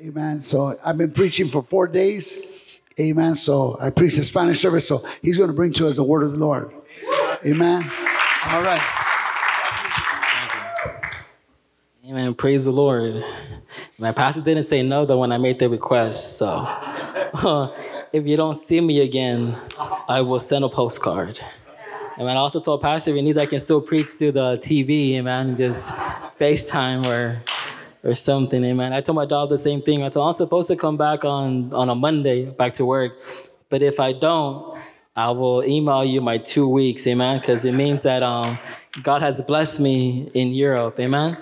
Amen. So I've been preaching for four days. Amen. So I preached the Spanish service. So he's going to bring to us the word of the Lord. Amen. All right. Amen. Praise the Lord. My pastor didn't say no though when I made the request. So if you don't see me again, I will send a postcard. And I also told Pastor if he needs, I can still preach through the TV, amen, just FaceTime or or something, amen. I told my job the same thing. I told I'm supposed to come back on, on a Monday back to work. But if I don't, I will email you my two weeks, amen, because it means that um, God has blessed me in Europe, amen.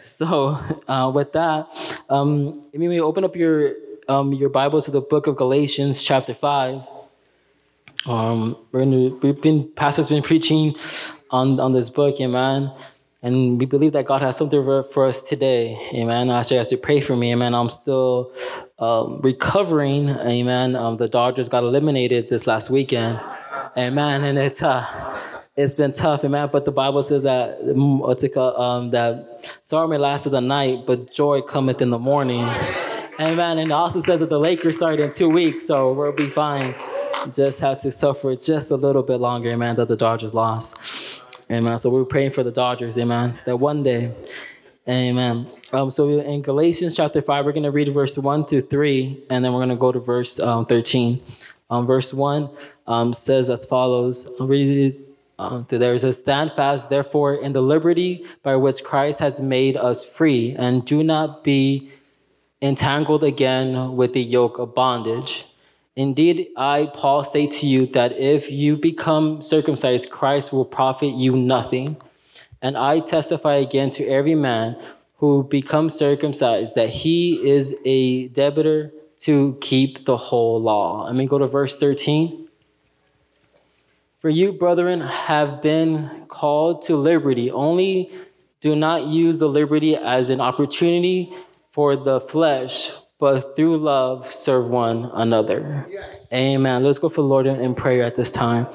So uh, with that, um, if you open up your um, your Bibles to the book of Galatians, chapter five. Um, we're gonna, we've been pastor's been preaching on on this book, amen. And we believe that God has something for, us today, amen. I ask you to pray for me, amen. I'm still um, recovering, amen. Um, the Dodgers got eliminated this last weekend, amen. And it's uh, it's been tough, amen. But the Bible says that um, that sorrow may last the night, but joy cometh in the morning. Amen. And it also says that the Lakers start in two weeks, so we'll be fine. Just have to suffer just a little bit longer, amen, that the Dodgers lost. Amen. So we're praying for the Dodgers, amen, that one day, amen. Um, so in Galatians chapter 5, we're going to read verse 1 through 3, and then we're going to go to verse um, 13. Um, verse 1 um, says as follows I'll read it. Um, there is a stand fast, therefore, in the liberty by which Christ has made us free, and do not be entangled again with the yoke of bondage. Indeed, I, Paul, say to you that if you become circumcised, Christ will profit you nothing. And I testify again to every man who becomes circumcised that he is a debtor to keep the whole law. Let me go to verse 13. For you, brethren, have been called to liberty. Only do not use the liberty as an opportunity for the flesh, but through love serve one another. Yes. Amen. Let's go for the Lord in prayer at this time.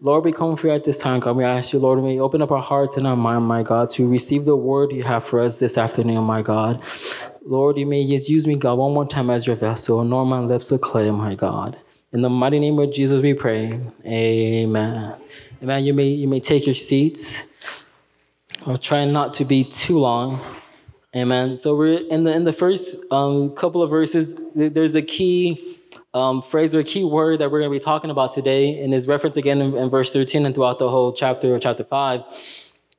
Lord, we come for you at this time, God. We ask you, Lord, may open up our hearts and our mind, my God, to receive the word you have for us this afternoon, my God. Lord, you may just use me, God, one more time as your vessel. Anoint my lips of clay, my God. In the mighty name of Jesus, we pray. Amen. Amen. You may you may take your seats. I'll try not to be too long. Amen. So we're in the in the first um, couple of verses. There's a key um, phrase or a key word that we're going to be talking about today, and is referenced again in, in, verse 13 and throughout the whole chapter or chapter five.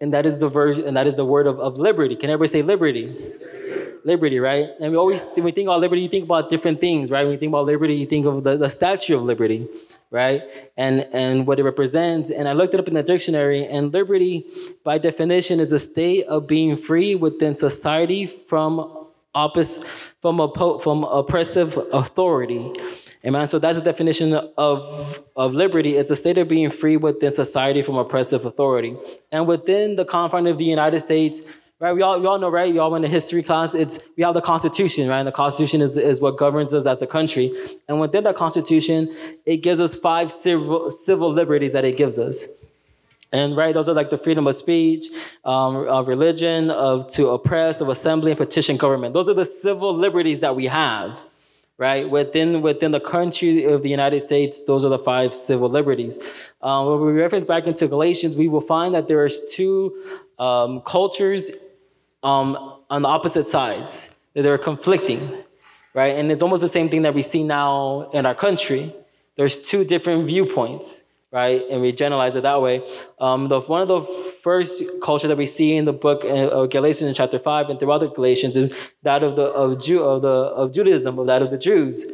And that is the verse, and that is the word of, of liberty. Can everybody say liberty? liberty, right? And we always, when we think about liberty, you think about different things, right? When you think about liberty, you think of the, the Statue of Liberty, right? And, and what it represents. And I looked it up in the dictionary, and liberty, by definition, is a state of being free within society from opposite, from, a, from oppressive authority. Amen. So that's the definition of, of liberty. It's a state of being free within society from oppressive authority. And within the confines of the United States, Right, we all, we all know, right? We all went to history class. It's we have the Constitution, right? And the Constitution is, is what governs us as a country. And within that Constitution, it gives us five civil, civil liberties that it gives us. And right, those are like the freedom of speech, um, of religion, of to oppress, of assembly, and petition government. Those are the civil liberties that we have, right? Within within the country of the United States, those are the five civil liberties. Um, when we reference back into Galatians, we will find that there is two um, cultures um, on the opposite sides. That they're conflicting, right? And it's almost the same thing that we see now in our country. There's two different viewpoints, right? And we generalize it that way. Um, the, one of the first culture that we see in the book of Galatians in chapter five and throughout the Galatians is that of the of Jew of the of Judaism, of that of the Jews.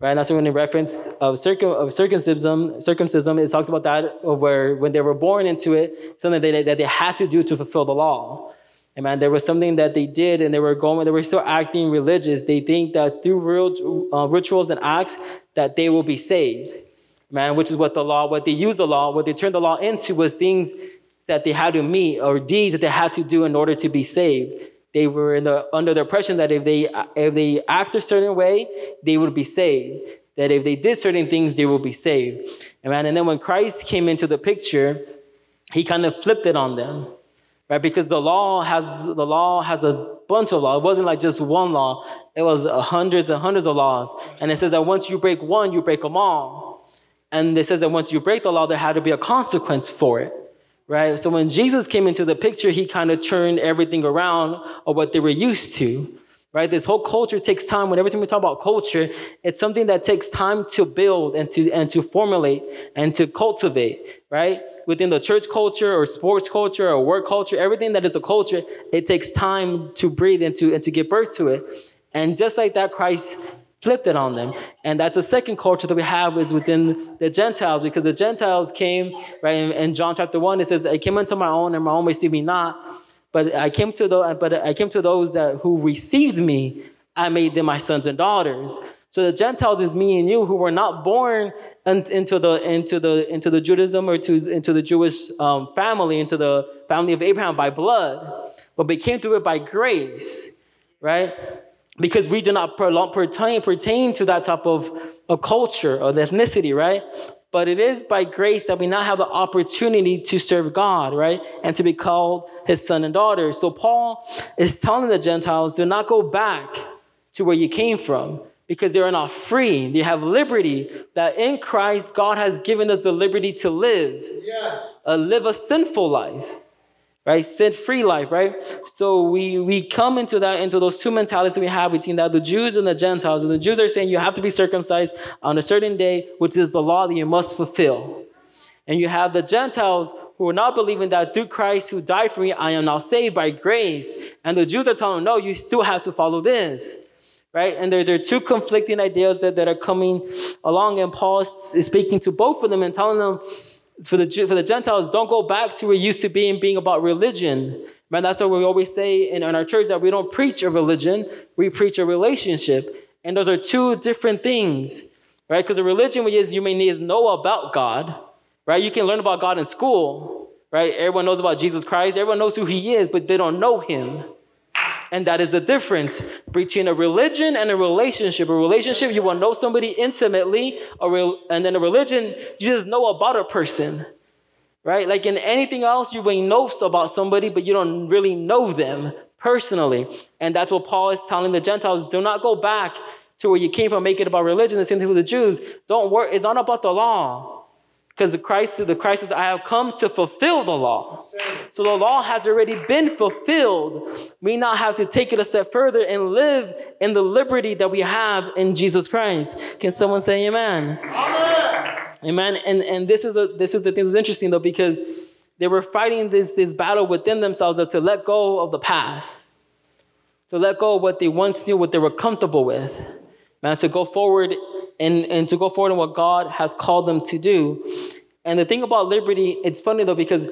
Right, and that's when it reference of, circum, of circumcision, circumcision, it talks about that of where when they were born into it, something that they, that they had to do to fulfill the law. Amen. There was something that they did, and they were going. They were still acting religious. They think that through real, uh, rituals and acts that they will be saved. Man, which is what the law, what they used the law, what they turned the law into was things that they had to meet or deeds that they had to do in order to be saved. They were the, under the impression that if they if they act a certain way, they would be saved. That if they did certain things, they will be saved. Amen. And then when Christ came into the picture, he kind of flipped it on them right? Because the law has the law has a bunch of law. It wasn't like just one law. It was hundreds and hundreds of laws. And it says that once you break one, you break them all. And it says that once you break the law, there had to be a consequence for it. Right? So when Jesus came into the picture, he kind of turned everything around of what they were used to right? This whole culture takes time. When every time we talk about culture, it's something that takes time to build and to and to formulate and to cultivate, right? Within the church culture or sports culture or work culture, everything that is a culture, it takes time to breathe and to and to give birth to it. And just like that, Christ flipped it on them. And that's the second culture that we have is within the Gentiles, because the Gentiles came, right, in, in John chapter 1, it says, I came into my own, and my own received me not. But I came to the, but I came to those that who received me. I made them my sons and daughters. So the Gentiles is me and you who were not born into the into the into the Judaism or to into the Jewish um, family, into the family of Abraham by blood, but we came through it by grace, right? Because we do not pertain, pertain to that type of, of culture or ethnicity, right? But it is by grace that we now have the opportunity to serve God, right? And to be called his son and daughter. So Paul is telling the Gentiles, do not go back to where you came from because they are not free. They have liberty that in Christ, God has given us the liberty to live. Yes. Uh, live a sinful life right? Sin free life, right? So we we come into that into those two mentalities that we have between that the Jews and the Gentiles. And the Jews are saying you have to be circumcised on a certain day, which is the law that you must fulfill. And you have the Gentiles who are not believing that through Christ who died for me, I am now saved by grace. And the Jews are telling them, no, you still have to follow this. Right? And there, there are two conflicting ideas that, that are coming along, and Paul is speaking to both of them and telling them, for the, for the Gentiles, don't go back to where it used to be and being about religion. Man, that's what we always say in, in our church that we don't preach a religion, we preach a relationship. And those are two different things, right? Because a religion is you may need to know about God, right? You can learn about God in school, right? Everyone knows about Jesus Christ, everyone knows who he is, but they don't know him. And that is the difference between a religion and a relationship. A relationship, you will know somebody intimately, and then a religion, you just know about a person. Right? Like in anything else, you may know about somebody, but you don't really know them personally. And that's what Paul is telling the Gentiles do not go back to where you came from, make it about religion. The same thing with the Jews. Don't worry, it's not about the law. Because the Christ, the Christ says, I have come to fulfill the law. So the law has already been fulfilled. We now have to take it a step further and live in the liberty that we have in Jesus Christ. Can someone say amen? Amen. Amen. And, and this is a, this is the thing that's interesting though, because they were fighting this, this battle within themselves of to let go of the past, to let go of what they once knew, what they were comfortable with, man, to go forward and, and to go forward in what God has called them to do. And the thing about liberty, it's funny though, because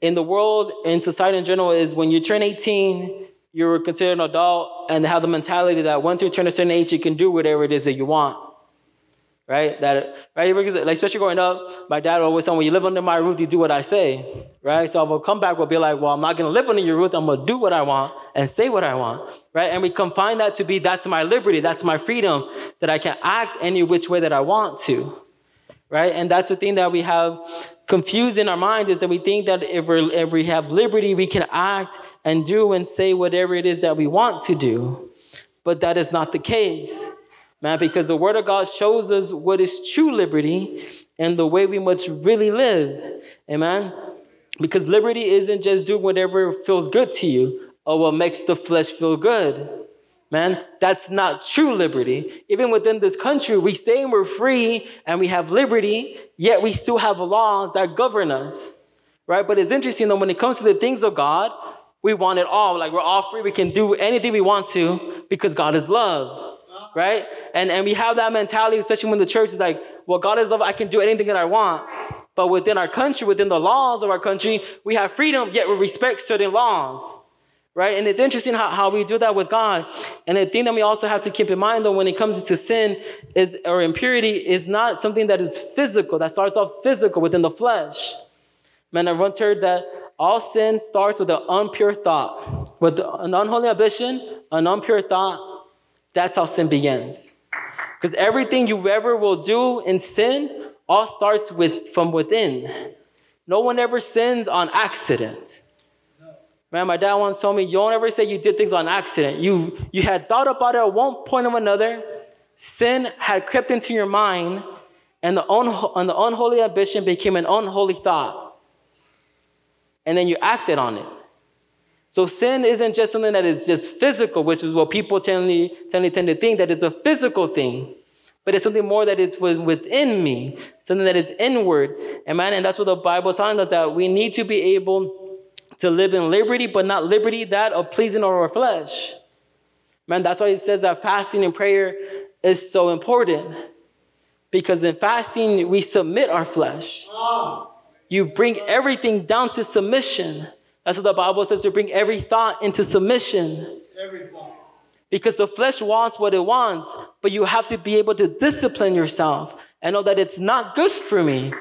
in the world, in society in general, is when you turn 18, you're considered an adult and have the mentality that once you turn a certain age, you can do whatever it is that you want. Right? That right? Like especially growing up, my dad always said, when you live under my roof, you do what I say. Right? So I will come back, will be like, well, I'm not gonna live under your roof, I'm gonna do what I want and say what I want. Right? And we confine that to be that's my liberty, that's my freedom, that I can act any which way that I want to. Right? And that's the thing that we have confused in our minds is that we think that if, if we have liberty, we can act and do and say whatever it is that we want to do. But that is not the case, man, because the Word of God shows us what is true liberty and the way we must really live. Amen? Because liberty isn't just doing whatever feels good to you or what makes the flesh feel good. Man, that's not true liberty. Even within this country, we say we're free and we have liberty, yet we still have laws that govern us. Right? But it's interesting though, when it comes to the things of God, we want it all. Like we're all free. We can do anything we want to because God is love. Right? And, and we have that mentality, especially when the church is like, well, God is love. I can do anything that I want. But within our country, within the laws of our country, we have freedom, yet we respect certain laws right? And it's interesting how, how we do that with God. And the thing that we also have to keep in mind, though, when it comes to sin is or impurity, is not something that is physical, that starts off physical within the flesh. Man, I once heard that all sin starts with an unpure thought. With an unholy ambition, an impure thought, that's how sin begins. Because everything you ever will do in sin all starts with from within. No one ever sins on accident. Man, my dad once told me, you don't ever say you did things on accident. You, you had thought about it at one point or another. Sin had crept into your mind, and the, un- and the unholy ambition became an unholy thought. And then you acted on it. So sin isn't just something that is just physical, which is what people tend to, tend to, tend to think that it's a physical thing. But it's something more that is within me, something that is inward. And man, and that's what the Bible is telling us that we need to be able to live in liberty, but not liberty that of pleasing our flesh. Man, that's why it says that fasting and prayer is so important. Because in fasting, we submit our flesh. Ah. You bring everything down to submission. That's what the Bible says to bring every thought into submission. Every thought. Because the flesh wants what it wants, but you have to be able to discipline yourself and know that it's not good for me.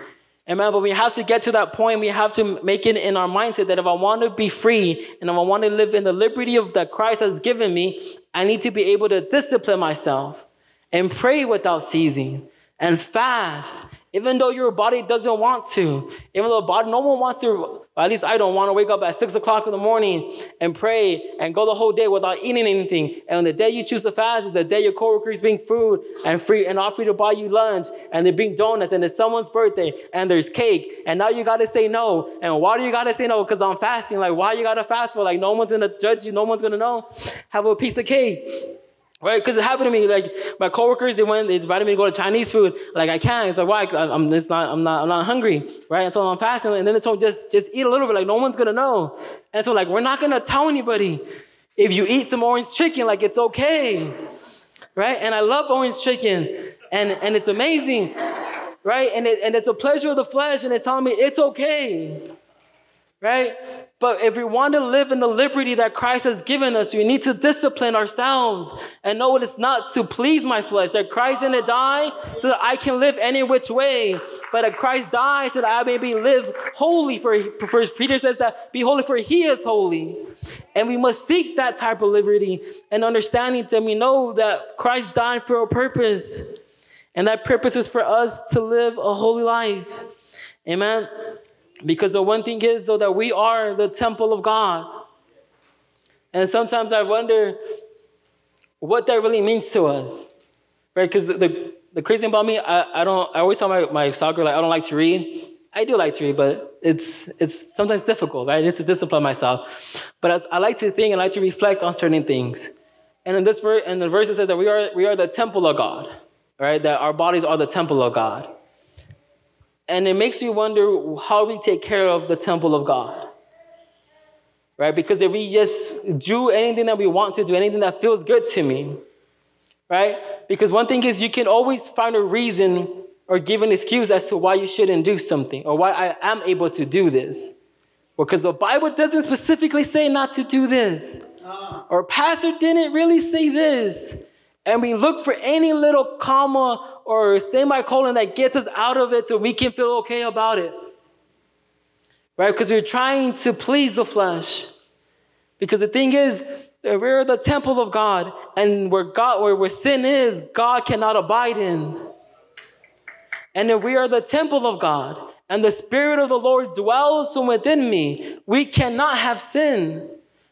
Amen. But we have to get to that point. We have to make it in our mindset that if I want to be free and if I want to live in the liberty of that Christ has given me, I need to be able to discipline myself and pray without ceasing and fast even though your body doesn't want to, even though body, no one wants to, at least I don't want to wake up at six o'clock in the morning and pray and go the whole day without eating anything. And on the day you choose to fast is the day your coworkers bring food and free and offer to buy you lunch and they bring donuts and it's someone's birthday and there's cake. And now you got to say no. And why do you got to say no? Because I'm fasting. Like, why you got to fast for? Like, no one's going to judge you. No one's going to know. Have a piece of cake. Right? Because it happened to me. Like my coworkers, they went, they invited me to go to Chinese food. Like I can't. It's like why? I'm it's not. I'm not. I'm not hungry. Right? So I'm fasting. And then they told me just just eat a little bit. Like no one's gonna know. And so like we're not gonna tell anybody. If you eat some orange chicken, like it's okay. Right? And I love orange chicken, and and it's amazing. Right? And it, and it's a pleasure of the flesh, and it's telling me it's okay. Right? But if we want to live in the liberty that Christ has given us, we need to discipline ourselves and know it's not to please my flesh. That Christ didn't die so that I can live any which way, but that Christ died so that I may be live holy. For, for Peter says that be holy for he is holy. And we must seek that type of liberty and understanding that we know that Christ died for a purpose. And that purpose is for us to live a holy life. Amen. Because the one thing is, though, that we are the temple of God. And sometimes I wonder what that really means to us. Right? Because the, the, the, crazy thing about me, I, I don't, I always tell my, my soccer, like, I don't like to read. I do like to read, but it's, it's sometimes difficult, right? I need to discipline myself. But as, I like to think and like to reflect on certain things. And in this verse, and the verse it says that we are, we are the temple of God, right? That our bodies are the temple of God. And it makes me wonder how we take care of the temple of God. Right? Because if we just do anything that we want to do, anything that feels good to me, right? Because one thing is you can always find a reason or give an excuse as to why you shouldn't do something or why I am able to do this. Because the Bible doesn't specifically say not to do this. Ah. Or pastor didn't really say this. And we look for any little comma or semicolon that gets us out of it so we can feel okay about it. Right? Because we're trying to please the flesh. Because the thing is, we're the temple of God, and where God, where, where sin is, God cannot abide in. And if we are the temple of God, and the Spirit of the Lord dwells from within me, we cannot have sin,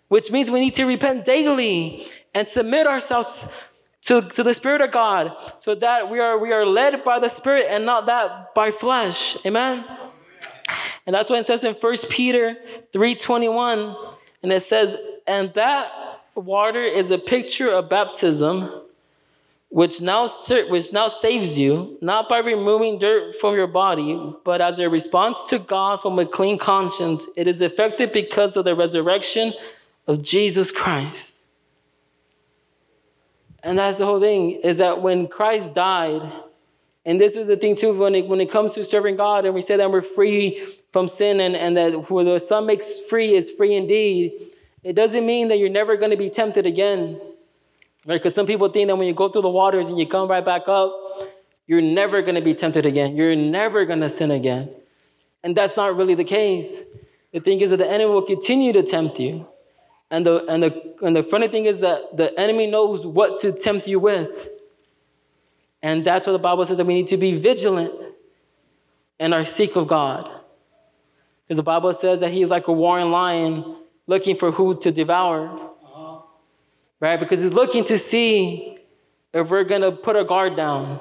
which means we need to repent daily and submit ourselves to, to the Spirit of God, so that we are we are led by the Spirit and not that by flesh. Amen. And that's what it says in 1 Peter 3:21. And it says, and that water is a picture of baptism, which now which now saves you, not by removing dirt from your body, but as a response to God from a clean conscience. It is effective because of the resurrection of Jesus Christ. And that's the whole thing is that when Christ died, and this is the thing too, when it, when it comes to serving God and we say that we're free from sin and, and that who the Son makes free is free indeed, it doesn't mean that you're never going to be tempted again. Right? Because some people think that when you go through the waters and you come right back up, you're never going to be tempted again. You're never going to sin again. And that's not really the case. The thing is that the enemy will continue to tempt you. And the, and, the, and the funny thing is that the enemy knows what to tempt you with. And that's what the Bible says that we need to be vigilant in our seek of God. Because the Bible says that he is like a roaring lion looking for who to devour. Uh-huh. Right? Because he's looking to see if we're going to put our guard down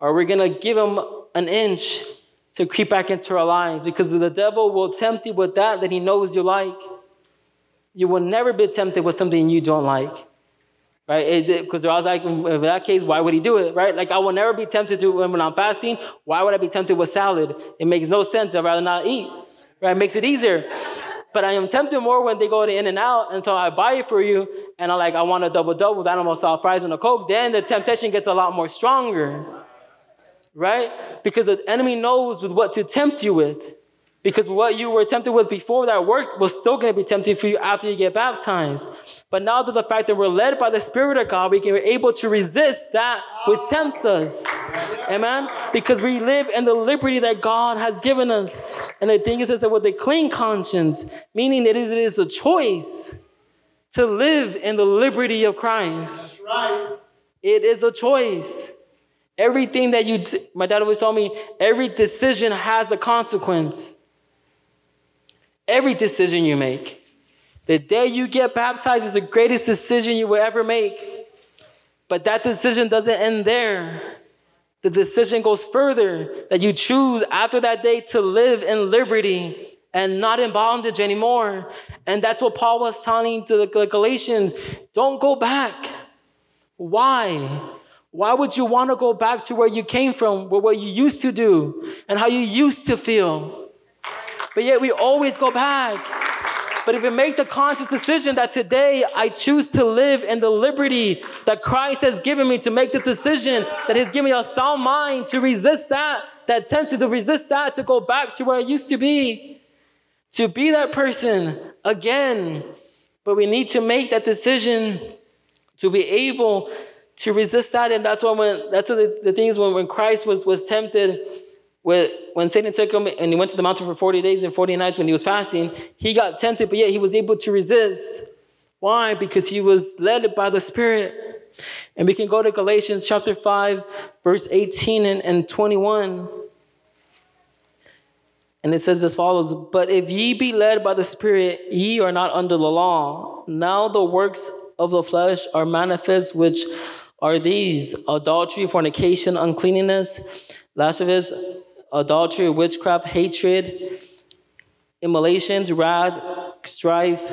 or we're going to give him an inch to creep back into our lives. Because the devil will tempt you with that that he knows you like. You will never be tempted with something you don't like. Right? Because I was like, mm, in that case, why would he do it? Right? Like, I will never be tempted to, when I'm fasting, why would I be tempted with salad? It makes no sense. I'd rather not eat. Right? It makes it easier. But I am tempted more when they go to In-N-Out, and so I buy it for you, and I'm like, I want a double double with animal style fries and a Coke. Then the temptation gets a lot more stronger. Right? Because the enemy knows with what to tempt you with. Because what you were tempted with before that worked was still going to be tempting for you after you get baptized. But now that the fact that we're led by the Spirit of God, we can be able to resist that which tempts us. Amen? Because we live in the liberty that God has given us. And the thing is, is that with a clean conscience, meaning that it is a choice to live in the liberty of Christ. That's right. It is a choice. Everything that you, t- my dad always told me, every decision has a consequence. Every decision you make. The day you get baptized is the greatest decision you will ever make. But that decision doesn't end there. The decision goes further that you choose after that day to live in liberty and not in bondage anymore. And that's what Paul was telling to the Galatians don't go back. Why? Why would you want to go back to where you came from, what you used to do, and how you used to feel? But yet we always go back. But if we make the conscious decision that today I choose to live in the liberty that Christ has given me, to make the decision that He's given me a sound mind to resist that, that tempts you to resist that, to go back to where I used to be, to be that person again. But we need to make that decision to be able to resist that. And that's why when that's the, the things when, when Christ was was tempted when Satan took him and he went to the mountain for 40 days and 40 nights when he was fasting, he got tempted, but yet he was able to resist. Why? Because he was led by the Spirit. And we can go to Galatians chapter 5, verse 18 and, and 21. And it says as follows But if ye be led by the Spirit, ye are not under the law. Now the works of the flesh are manifest, which are these adultery, fornication, uncleanness, lasciviousness, adultery, witchcraft, hatred, emulations, wrath, strife,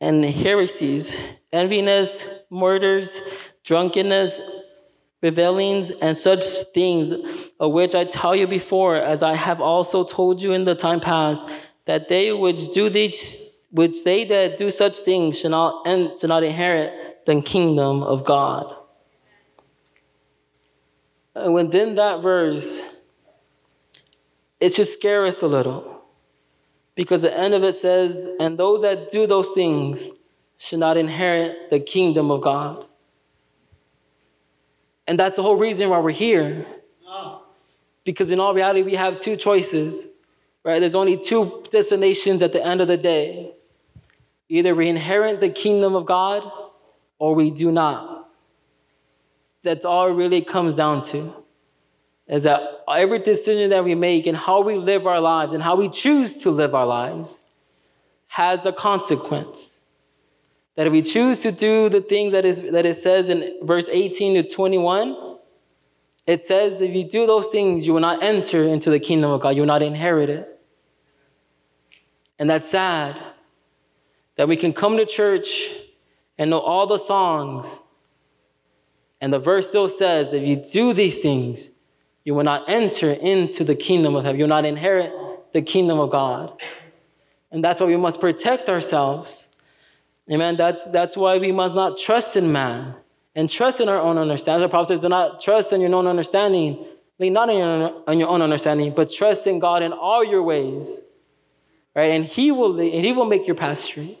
and heresies, enviness, murders, drunkenness, revelings, and such things, of which I tell you before, as I have also told you in the time past, that they which do these, which they that do such things shall not, and shall not inherit the kingdom of God. And within that verse, it should scare us a little. Because the end of it says, and those that do those things should not inherit the kingdom of God. And that's the whole reason why we're here. Because in all reality, we have two choices, right? There's only two destinations at the end of the day. Either we inherit the kingdom of God or we do not. That's all it really comes down to is that every decision that we make and how we live our lives and how we choose to live our lives has a consequence. That if we choose to do the things that, is, that it says in verse 18 to 21, it says if you do those things, you will not enter into the kingdom of God, you will not inherit it. And that's sad that we can come to church and know all the songs, and the verse still says if you do these things, you will not enter into the kingdom of heaven. You will not inherit the kingdom of God. And that's why we must protect ourselves. Amen. That's, that's why we must not trust in man and trust in our own understanding. The prophet says, do not trust in your own understanding. Lean not on your, on your own understanding, but trust in God in all your ways. Right? And he will, and he will make your path straight.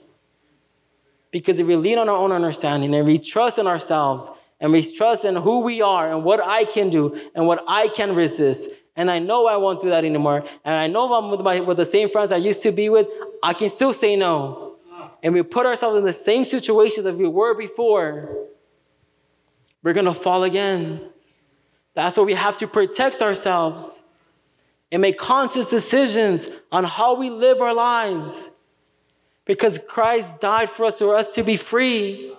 Because if we lean on our own understanding and we trust in ourselves and we trust in who we are and what I can do and what I can resist. And I know I won't do that anymore. And I know I'm with, my, with the same friends I used to be with, I can still say no. And we put ourselves in the same situations as we were before. We're going to fall again. That's why we have to protect ourselves and make conscious decisions on how we live our lives. Because Christ died for us for us to be free,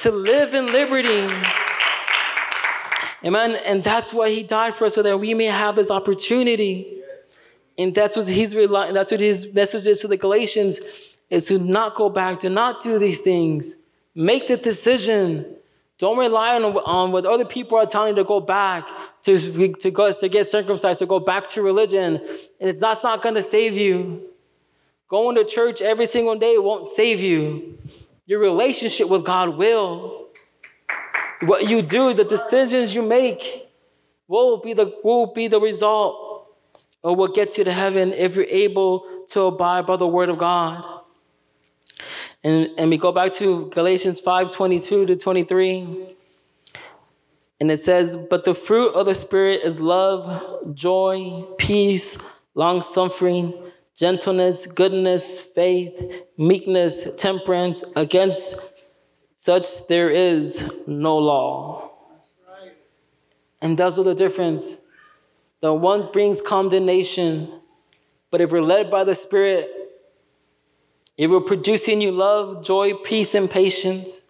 to live in liberty. Amen. And that's why he died for us, so that we may have this opportunity. And that's what he's relying, that's what his message is to the Galatians is to not go back, to not do these things. Make the decision. Don't rely on, on what other people are telling you to go back, to, to, go, to get circumcised, to go back to religion. And it's, that's not going to save you. Going to church every single day won't save you. Your relationship with God will. What you do, the decisions you make, will be the, will be the result of what gets you to heaven if you're able to abide by the word of God. And, and we go back to Galatians 5 22 to 23. And it says, But the fruit of the Spirit is love, joy, peace, long suffering, gentleness, goodness, faith, meekness, temperance. Against such there is no law. And that's what the difference. The one brings condemnation, but if we're led by the Spirit, it will produce in you love, joy, peace, and patience.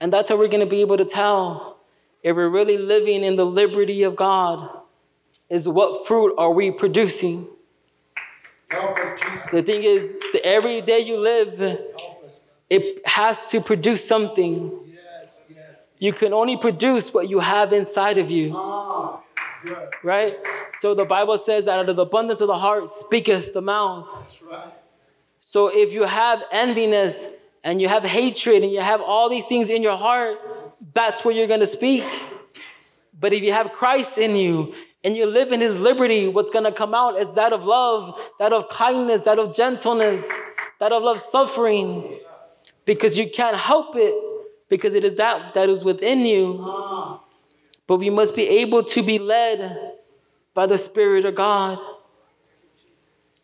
And that's how we're going to be able to tell if we're really living in the liberty of God is what fruit are we producing? The thing is, the every day you live, it has to produce something. You can only produce what you have inside of you. Right? So the Bible says that out of the abundance of the heart speaketh the mouth. So if you have enviness and you have hatred and you have all these things in your heart, that's where you're going to speak. But if you have Christ in you and you live in his liberty, what's going to come out is that of love, that of kindness, that of gentleness, that of love suffering. Because you can't help it because it is that that is within you. But we must be able to be led by the Spirit of God.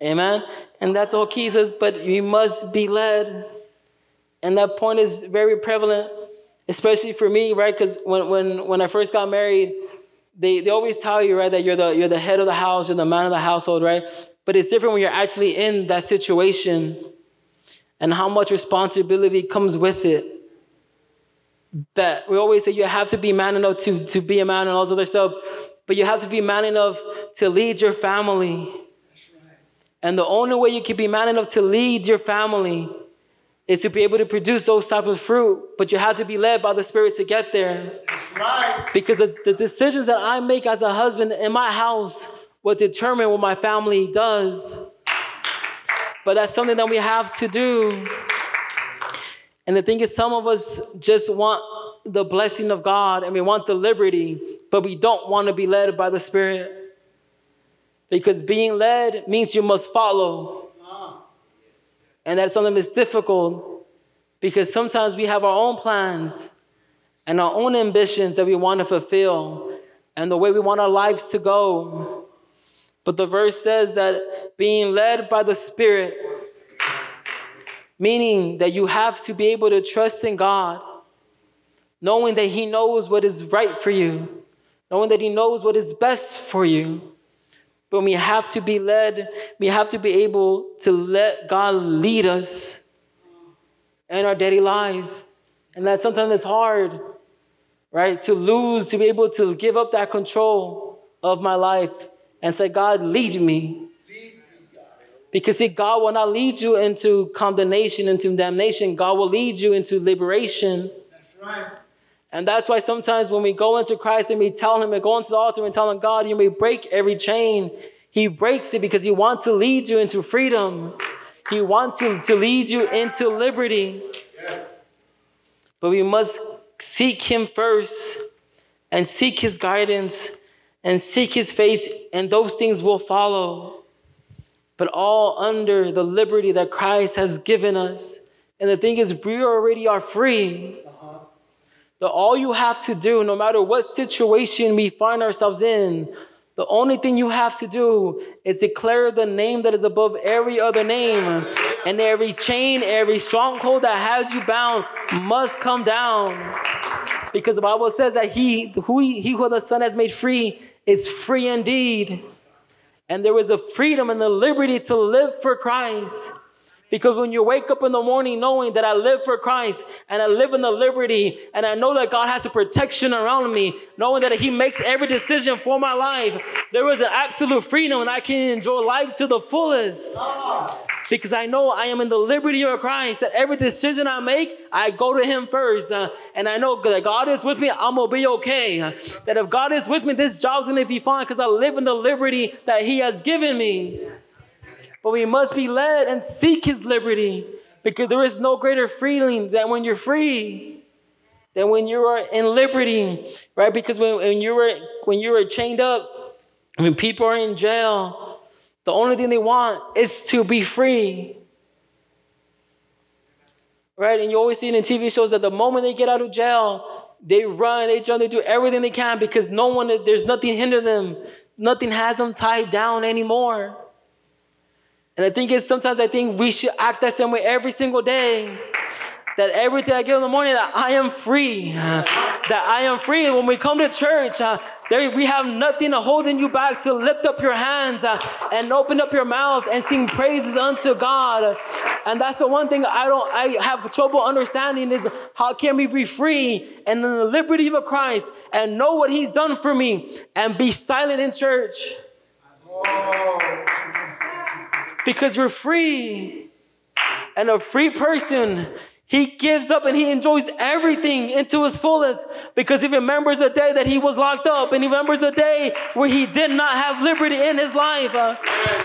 Amen. And that's all key says, but we must be led. And that point is very prevalent, especially for me, right? Because when, when, when I first got married, they, they always tell you, right, that you're the, you're the head of the house, you're the man of the household, right? But it's different when you're actually in that situation and how much responsibility comes with it. That we always say you have to be man enough to, to be a man and all this other stuff, but you have to be man enough to lead your family and the only way you can be man enough to lead your family is to be able to produce those type of fruit, but you have to be led by the Spirit to get there. Because the, the decisions that I make as a husband in my house will determine what my family does. But that's something that we have to do. And the thing is, some of us just want the blessing of God and we want the liberty, but we don't want to be led by the Spirit. Because being led means you must follow. And that's something that's difficult because sometimes we have our own plans and our own ambitions that we want to fulfill and the way we want our lives to go. But the verse says that being led by the Spirit, meaning that you have to be able to trust in God, knowing that He knows what is right for you, knowing that He knows what is best for you. But we have to be led, we have to be able to let God lead us in our daily life. And that sometimes it's hard, right? To lose, to be able to give up that control of my life and say, God, lead me. Because see, God will not lead you into condemnation, into damnation. God will lead you into liberation. That's right. And that's why sometimes when we go into Christ and we tell Him and go into the altar and tell Him, God, you may break every chain, He breaks it because He wants to lead you into freedom. He wants to, to lead you into liberty. But we must seek Him first and seek His guidance and seek His face, and those things will follow. But all under the liberty that Christ has given us. And the thing is, we already are free that all you have to do, no matter what situation we find ourselves in, the only thing you have to do is declare the name that is above every other name. And every chain, every stronghold that has you bound must come down. Because the Bible says that he who, he who the Son has made free is free indeed. And there is a freedom and the liberty to live for Christ. Because when you wake up in the morning knowing that I live for Christ and I live in the liberty and I know that God has a protection around me, knowing that He makes every decision for my life, there is an absolute freedom and I can enjoy life to the fullest. Because I know I am in the liberty of Christ, that every decision I make, I go to Him first. Uh, and I know that God is with me, I'm to be okay. Uh, that if God is with me, this job's to be fine because I live in the liberty that He has given me. But we must be led and seek his liberty because there is no greater freedom than when you're free, than when you are in liberty, right? Because when, when you were when you were chained up, when people are in jail, the only thing they want is to be free. Right? And you always see it in TV shows that the moment they get out of jail, they run, they jump, they do everything they can because no one, there's nothing hinder them. Nothing has them tied down anymore. And I think it's sometimes I think we should act that same way every single day. That every day I get in the morning, that I am free. That I am free. When we come to church, uh, there, we have nothing holding you back to lift up your hands uh, and open up your mouth and sing praises unto God. And that's the one thing I don't I have trouble understanding is how can we be free and in the liberty of Christ and know what He's done for me and be silent in church. Because we're free. And a free person he gives up and he enjoys everything into his fullest because he remembers the day that he was locked up and he remembers the day where he did not have liberty in his life. Uh,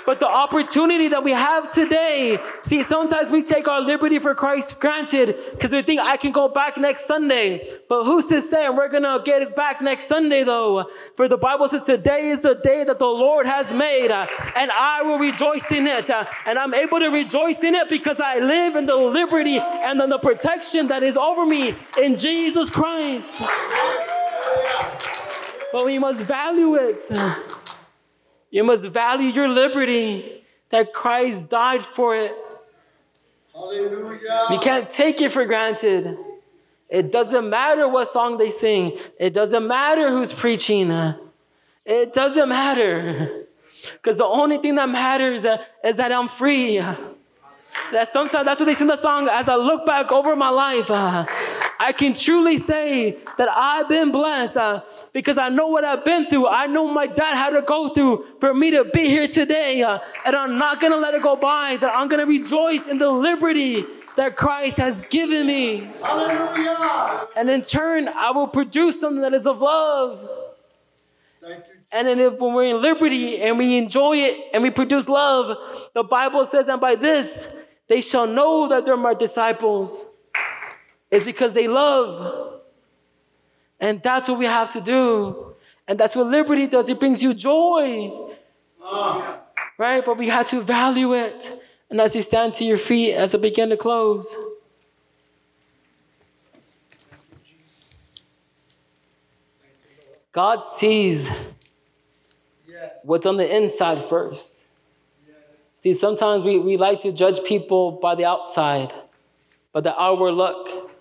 but the opportunity that we have today, see, sometimes we take our liberty for Christ granted because we think I can go back next Sunday. But who's to say we're going to get it back next Sunday though? For the Bible says today is the day that the Lord has made uh, and I will rejoice in it. Uh, and I'm able to rejoice in it because I live in the liberty and the the protection that is over me in Jesus Christ. But we must value it. You must value your liberty that Christ died for it. Hallelujah. You can't take it for granted. It doesn't matter what song they sing. It doesn't matter who's preaching. It doesn't matter. Because the only thing that matters is that I'm free. That sometimes that's what they sing the song. As I look back over my life, uh, I can truly say that I've been blessed uh, because I know what I've been through. I know my dad had to go through for me to be here today, uh, and I'm not gonna let it go by. That I'm gonna rejoice in the liberty that Christ has given me. Hallelujah! And in turn, I will produce something that is of love. Thank you. And then if when we're in liberty and we enjoy it and we produce love, the Bible says, and by this they shall know that they're my disciples. It's because they love. And that's what we have to do. And that's what liberty does. It brings you joy. Ah. Right? But we have to value it. And as you stand to your feet, as I begin to close, God sees what's on the inside first. See, sometimes we, we like to judge people by the outside, by the outward look,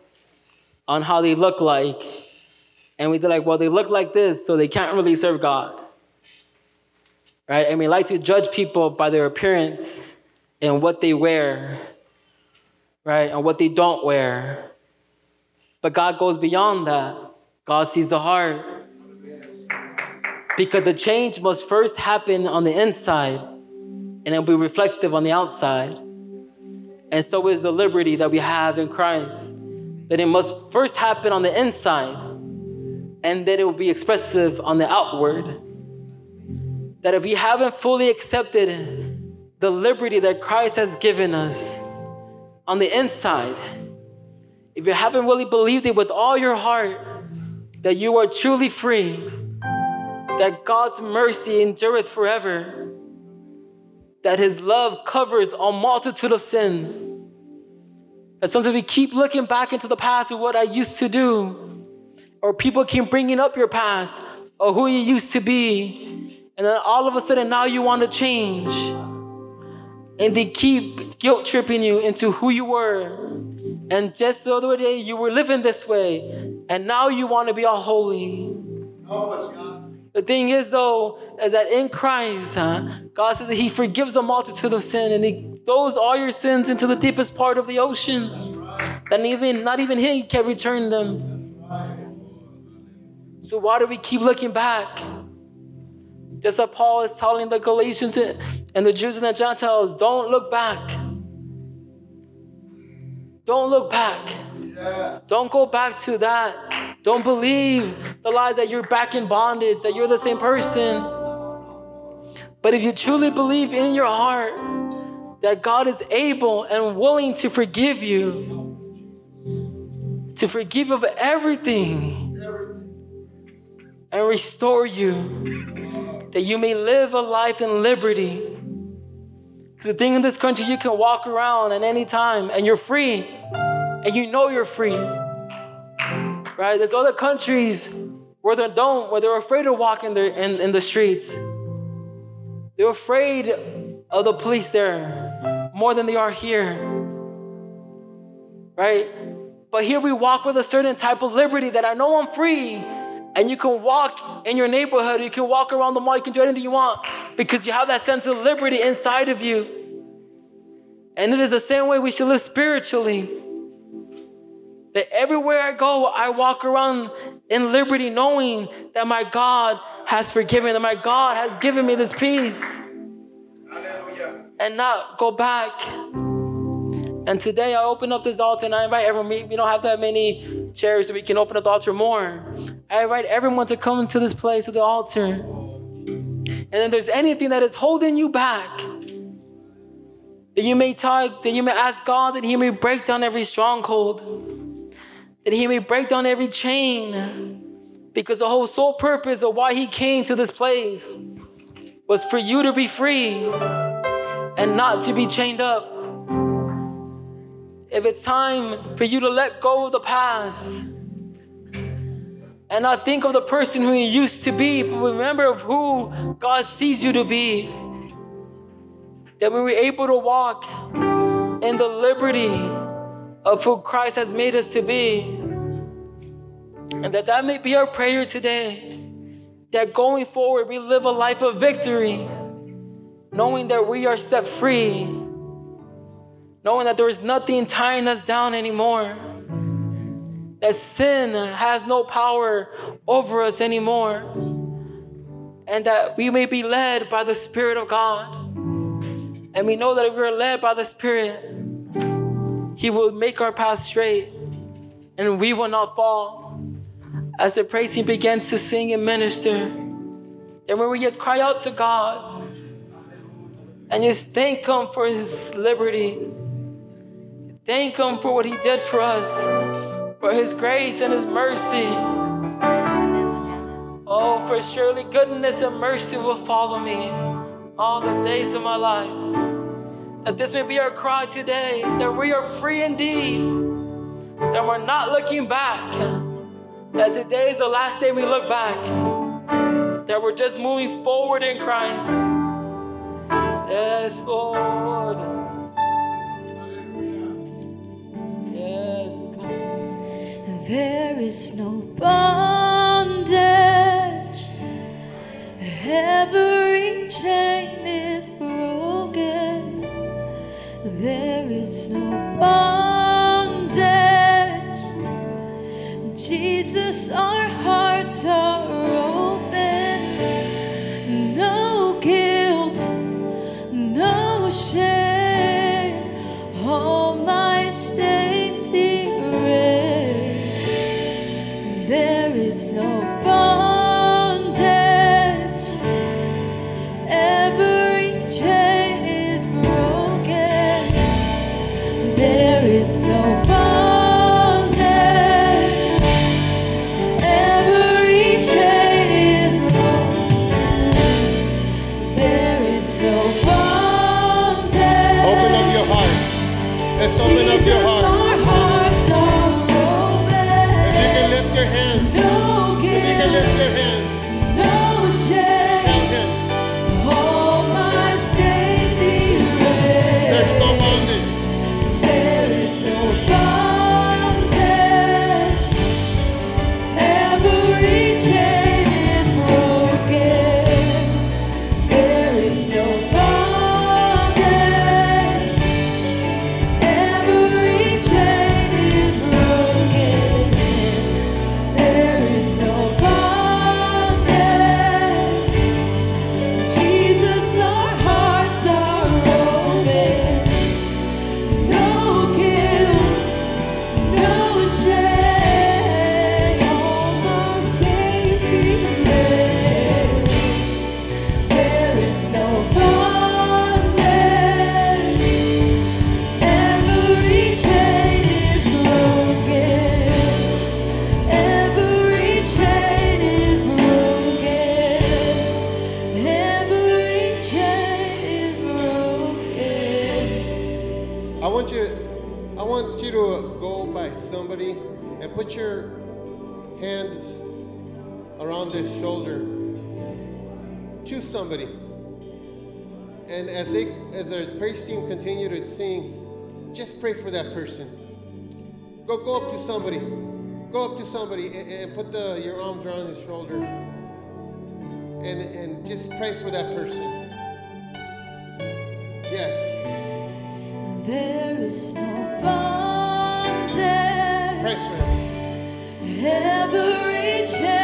on how they look like. And we are like, well, they look like this, so they can't really serve God. Right? And we like to judge people by their appearance and what they wear, right? And what they don't wear. But God goes beyond that. God sees the heart. Because the change must first happen on the inside and it'll be reflective on the outside. And so is the liberty that we have in Christ. That it must first happen on the inside, and then it will be expressive on the outward. That if we haven't fully accepted the liberty that Christ has given us on the inside, if you haven't really believed it with all your heart, that you are truly free, that God's mercy endureth forever, that his love covers a multitude of sin. That sometimes we keep looking back into the past of what I used to do, or people keep bringing up your past or who you used to be, and then all of a sudden now you want to change. And they keep guilt tripping you into who you were. And just the other day you were living this way, and now you want to be all holy. The thing is, though, is that in Christ, huh, God says that He forgives a multitude of sin and He throws all your sins into the deepest part of the ocean. That even not even He can return them. So why do we keep looking back? Just like Paul is telling the Galatians and the Jews and the Gentiles, don't look back. Don't look back. Yeah. Don't go back to that. Don't believe the lies that you're back in bondage, that you're the same person. But if you truly believe in your heart that God is able and willing to forgive you, to forgive of everything, and restore you, that you may live a life in liberty because the thing in this country, you can walk around at any time and you're free. And you know you're free. Right? There's other countries where they don't, where they're afraid to walk in the, in, in the streets. They're afraid of the police there more than they are here. Right? But here we walk with a certain type of liberty that I know I'm free. And you can walk in your neighborhood, you can walk around the mall, you can do anything you want because you have that sense of liberty inside of you. And it is the same way we should live spiritually. That everywhere I go, I walk around in liberty, knowing that my God has forgiven, that my God has given me this peace. Hallelujah. And not go back. And today I open up this altar and I invite everyone. We don't have that many chairs, so we can open up the altar more. I invite everyone to come to this place, to the altar. And if there's anything that is holding you back, that you may talk, that you may ask God that He may break down every stronghold, that He may break down every chain. Because the whole sole purpose of why He came to this place was for you to be free and not to be chained up. If it's time for you to let go of the past and not think of the person who you used to be, but remember of who God sees you to be, that we were able to walk in the liberty of who Christ has made us to be. And that that may be our prayer today. That going forward, we live a life of victory, knowing that we are set free knowing that there is nothing tying us down anymore, that sin has no power over us anymore, and that we may be led by the Spirit of God. And we know that if we are led by the Spirit, He will make our path straight and we will not fall. As the praise team begins to sing and minister, and when we just cry out to God and just thank Him for His liberty Thank Him for what He did for us, for His grace and His mercy. Oh, for surely goodness and mercy will follow me all the days of my life. That this may be our cry today, that we are free indeed, that we're not looking back, that today is the last day we look back, that we're just moving forward in Christ. Yes, Lord. Yes. There is no bondage, every chain is There is no bondage, Jesus, our hearts are open. No guilt, no shame, all my stains erased. There is no. Let's open up your heart. Choose somebody. And as they as their praise team continue to sing, just pray for that person. Go go up to somebody. Go up to somebody and, and put the, your arms around his shoulder. And and just pray for that person. Yes. There is no bondage. Press for. Every chance.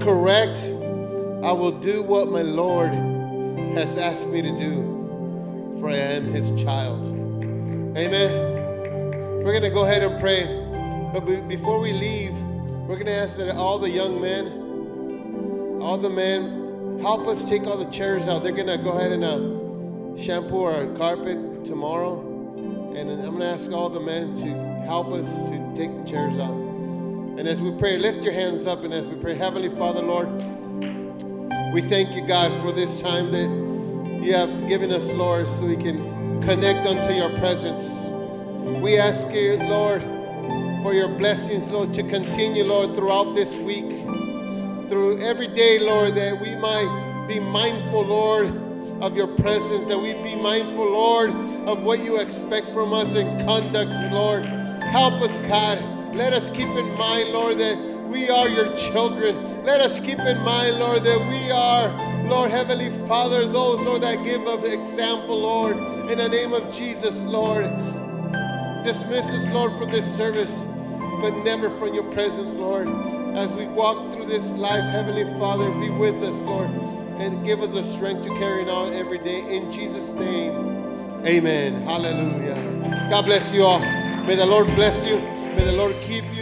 correct. I will do what my Lord has asked me to do, for I am his child. Amen. We're going to go ahead and pray. But be- before we leave, we're going to ask that all the young men, all the men, help us take all the chairs out. They're going to go ahead and uh, shampoo our carpet tomorrow. And I'm going to ask all the men to help us to take the chairs out. And as we pray, lift your hands up. And as we pray, Heavenly Father, Lord, we thank you, God, for this time that you have given us, Lord, so we can connect unto your presence. We ask you, Lord, for your blessings, Lord, to continue, Lord, throughout this week, through every day, Lord, that we might be mindful, Lord, of your presence, that we be mindful, Lord, of what you expect from us in conduct, Lord. Help us, God. Let us keep in mind, Lord, that we are your children. Let us keep in mind, Lord, that we are, Lord, Heavenly Father, those, Lord, that give of example, Lord, in the name of Jesus, Lord. Dismiss us, Lord, from this service, but never from your presence, Lord. As we walk through this life, Heavenly Father, be with us, Lord, and give us the strength to carry it on every day. In Jesus' name, amen. Hallelujah. God bless you all. May the Lord bless you. May the Lord keep you.